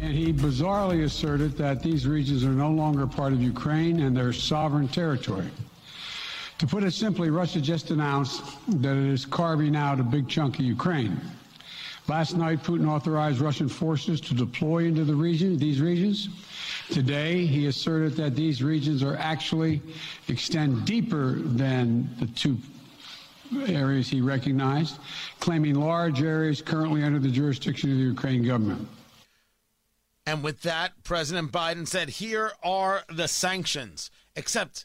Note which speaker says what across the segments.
Speaker 1: And he bizarrely asserted that these regions are no longer part of Ukraine and their sovereign territory. To put it simply, Russia just announced that it is carving out a big chunk of Ukraine. Last night, Putin authorized Russian forces to deploy into the region, these regions. Today, he asserted that these regions are actually extend deeper than the two areas he recognized, claiming large areas currently under the jurisdiction of the Ukraine government.
Speaker 2: And with that, President Biden said, Here are the sanctions. Except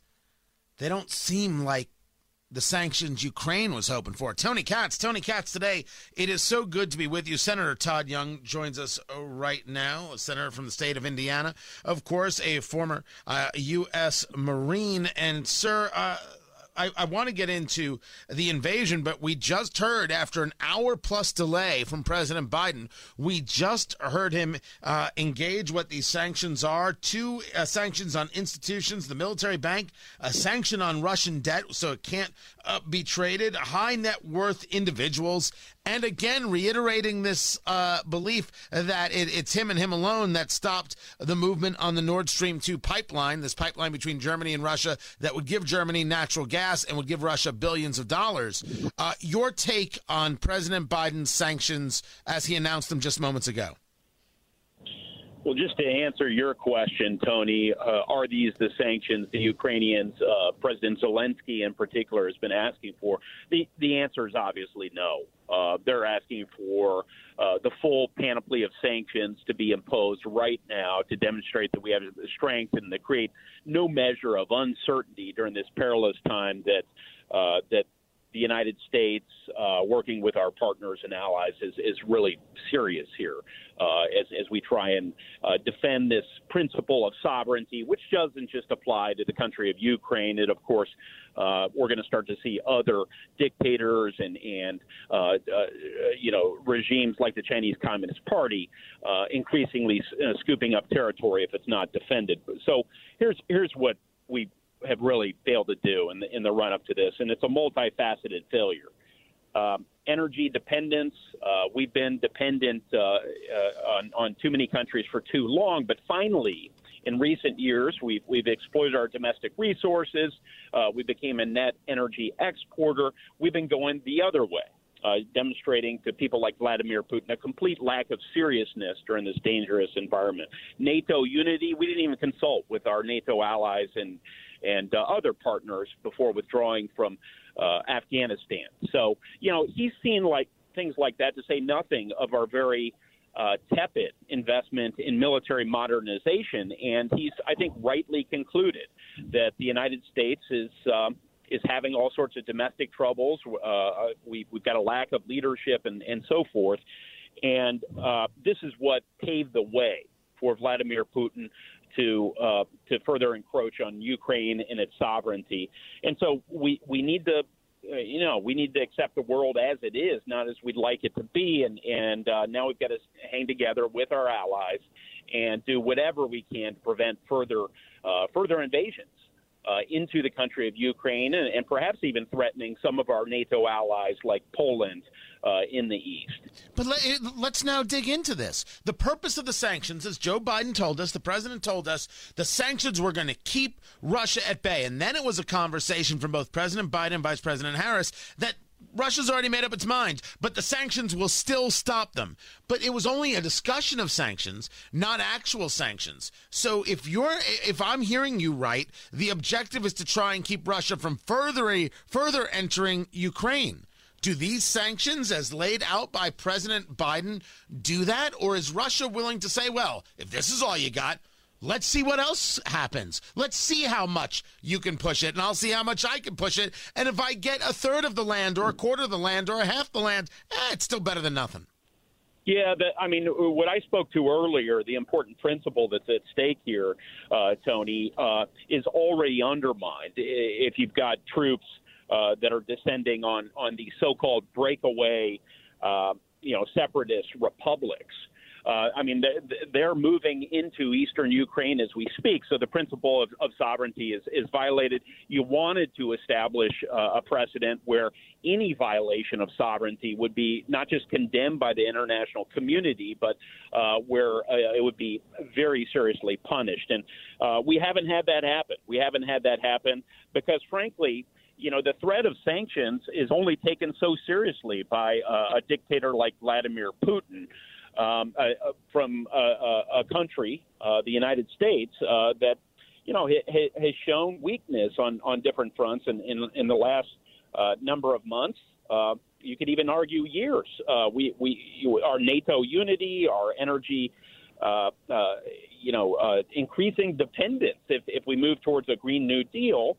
Speaker 2: they don't seem like the sanctions Ukraine was hoping for. Tony Katz, Tony Katz today. It is so good to be with you. Senator Todd Young joins us right now, a senator from the state of Indiana, of course, a former uh, U.S. Marine. And, sir, uh, I, I want to get into the invasion, but we just heard after an hour plus delay from President Biden, we just heard him uh, engage what these sanctions are. Two uh, sanctions on institutions, the military bank, a sanction on Russian debt, so it can't uh, be traded, high net worth individuals, and again reiterating this uh, belief that it, it's him and him alone that stopped the movement on the Nord Stream 2 pipeline, this pipeline between Germany and Russia that would give Germany natural gas and would give Russia billions of dollars. Uh, your take on President Biden's sanctions as he announced them just moments ago?
Speaker 3: Well, just to answer your question, Tony, uh, are these the sanctions the Ukrainians, uh, President Zelensky in particular, has been asking for? The the answer is obviously no. Uh, they're asking for uh, the full panoply of sanctions to be imposed right now to demonstrate that we have the strength and to create no measure of uncertainty during this perilous time that uh, that the United States, uh, working with our partners and allies, is, is really serious here uh, as, as we try and uh, defend this principle of sovereignty, which doesn't just apply to the country of Ukraine. It, of course, uh, we're going to start to see other dictators and, and uh, uh, you know, regimes like the Chinese Communist Party increasingly scooping up territory if it's not defended. So here's, here's what we have really failed to do in the in the run up to this, and it's a multifaceted failure. Um, energy dependence. Uh, we've been dependent uh, uh, on, on too many countries for too long, but finally, in recent years, we've we've exploited our domestic resources. Uh, we became a net energy exporter. We've been going the other way. Uh, demonstrating to people like Vladimir Putin a complete lack of seriousness during this dangerous environment. NATO unity, we didn't even consult with our NATO allies and and uh, other partners before withdrawing from uh, Afghanistan. So, you know, he's seen like things like that to say nothing of our very uh, tepid investment in military modernization. And he's, I think, rightly concluded that the United States is. Um, is having all sorts of domestic troubles. Uh, we, we've got a lack of leadership and, and so forth. And uh, this is what paved the way for Vladimir Putin to uh, to further encroach on Ukraine and its sovereignty. And so we we need to. Uh, you know, we need to accept the world as it is, not as we'd like it to be. And and uh, now we've got to hang together with our allies and do whatever we can to prevent further uh, further invasions uh, into the country of Ukraine and, and, perhaps even threatening some of our NATO allies like Poland uh, in the East.
Speaker 2: But let, us now dig into this. The purpose of the sanctions, as Joe Biden told us, the president told us, the sanctions were going to keep Russia at bay. And then it was a conversation from both President Biden and Vice President Harris that Russia's already made up its mind, but the sanctions will still stop them. But it was only a discussion of sanctions, not actual sanctions. So if you're if I'm hearing you right, the objective is to try and keep Russia from further further entering Ukraine. Do these sanctions, as laid out by President Biden, do that? Or is Russia willing to say, well, if this is all you got, Let's see what else happens. Let's see how much you can push it, and I'll see how much I can push it. And if I get a third of the land, or a quarter of the land, or a half the land, eh, it's still better than nothing.
Speaker 3: Yeah, but I mean, what I spoke to earlier, the important principle that's at stake here, uh, Tony, uh, is already undermined if you've got troops uh, that are descending on on the so-called breakaway, uh, you know, separatist republics uh, I mean, they're moving into eastern Ukraine as we speak. So the principle of, of sovereignty is, is violated. You wanted to establish uh, a precedent where any violation of sovereignty would be not just condemned by the international community, but uh, where uh, it would be very seriously punished. And uh, we haven't had that happen. We haven't had that happen because, frankly, you know, the threat of sanctions is only taken so seriously by uh, a dictator like Vladimir Putin um, uh, from uh, a country, uh, the United States, uh, that you know ha- has shown weakness on on different fronts in in, in the last uh, number of months. Uh, you could even argue years. Uh, we we our NATO unity, our energy. Uh, uh, you know, uh, increasing dependence if, if we move towards a Green New Deal,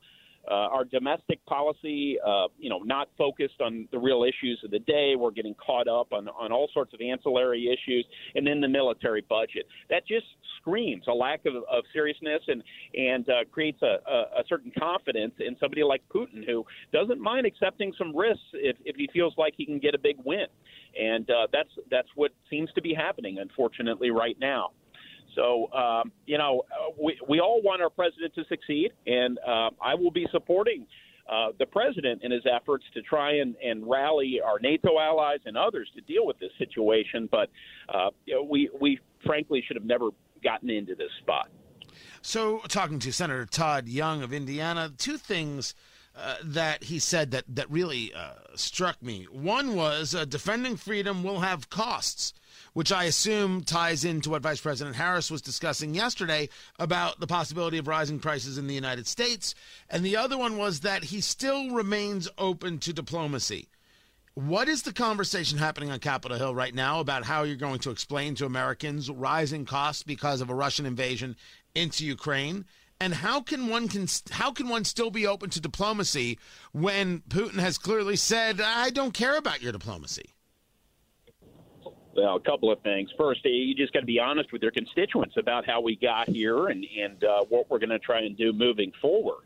Speaker 3: uh, our domestic policy, uh, you know, not focused on the real issues of the day. We're getting caught up on, on all sorts of ancillary issues, and then the military budget. That just screams a lack of, of seriousness and and uh, creates a, a, a certain confidence in somebody like Putin who doesn't mind accepting some risks if, if he feels like he can get a big win. And uh, that's that's what seems to be happening, unfortunately, right now. So, um, you know, we, we all want our president to succeed, and uh, I will be supporting uh, the president in his efforts to try and, and rally our NATO allies and others to deal with this situation. But uh, we, we frankly should have never gotten into this spot.
Speaker 2: So, talking to Senator Todd Young of Indiana, two things. Uh, that he said that that really uh, struck me. One was uh, defending freedom will have costs which I assume ties into what Vice President Harris was discussing yesterday about the possibility of rising prices in the United States. And the other one was that he still remains open to diplomacy. What is the conversation happening on Capitol Hill right now about how you're going to explain to Americans rising costs because of a Russian invasion into Ukraine? And how can one can how can one still be open to diplomacy when Putin has clearly said, "I don't care about your diplomacy"?
Speaker 3: Well, a couple of things. First, you just got to be honest with your constituents about how we got here and and uh, what we're going to try and do moving forward.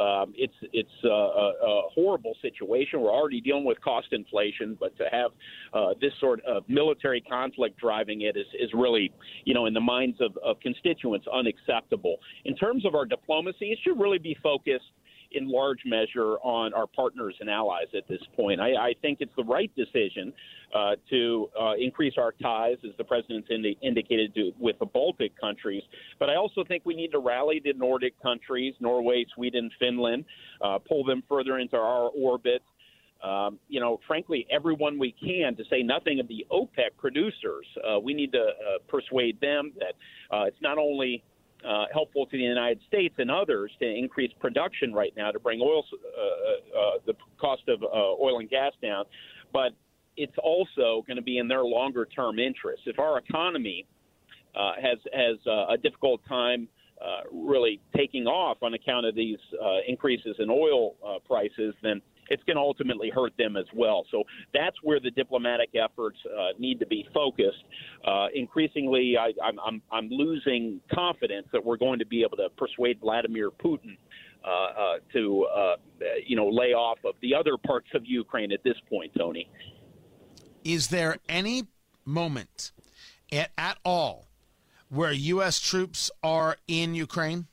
Speaker 3: Um, it's it's uh, a, a horrible situation. We're already dealing with cost inflation, but to have uh, this sort of military conflict driving it is, is really, you know, in the minds of, of constituents, unacceptable. In terms of our diplomacy, it should really be focused in large measure on our partners and allies at this point. I, I think it's the right decision uh, to uh, increase our ties, as the president's indi- indicated, to, with the Baltic countries. But I also think we need to rally the Nordic countries, Norway, Sweden, Finland, uh, pull them further into our orbit. Um, you know, frankly, everyone we can, to say nothing of the OPEC producers, uh, we need to uh, persuade them that uh, it's not only uh, helpful to the United States and others to increase production right now to bring oil uh, uh, the cost of uh, oil and gas down, but it's also going to be in their longer term interests. If our economy uh, has has uh, a difficult time really taking off on account of these increases in oil prices, then it's going to ultimately hurt them as well. So that's where the diplomatic efforts uh, need to be focused. Uh, increasingly, I, I'm, I'm, I'm losing confidence that we're going to be able to persuade Vladimir Putin. Uh, uh, to uh, you know lay off of the other parts of Ukraine at this point, Tony.
Speaker 2: Is there any moment at, at all where U.S. troops are in Ukraine?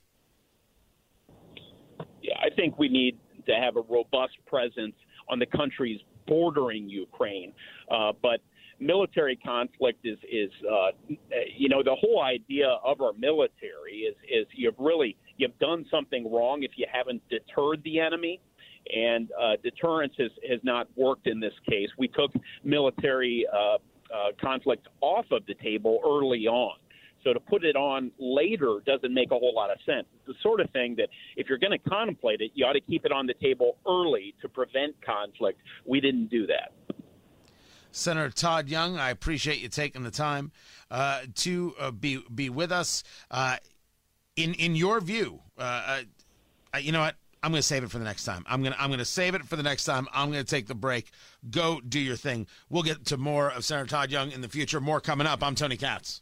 Speaker 3: Yeah, I think we need to have a robust presence on the countries bordering Ukraine. Uh, but military conflict is is uh, you know the whole idea of our military is is you've really you've done something wrong if you haven't deterred the enemy. And uh, deterrence has has not worked in this case. We took military uh, uh, conflict off of the table early on so to put it on later doesn't make a whole lot of sense. It's the sort of thing that if you're going to contemplate it, you ought to keep it on the table early to prevent conflict. We didn't do that.
Speaker 2: Senator Todd Young, I appreciate you taking the time uh, to uh, be be with us. Uh, in in your view, uh, uh, you know what? I'm going to save it for the next time. I'm going to I'm going to save it for the next time. I'm going to take the break. Go do your thing. We'll get to more of Senator Todd Young in the future. More coming up. I'm Tony Katz.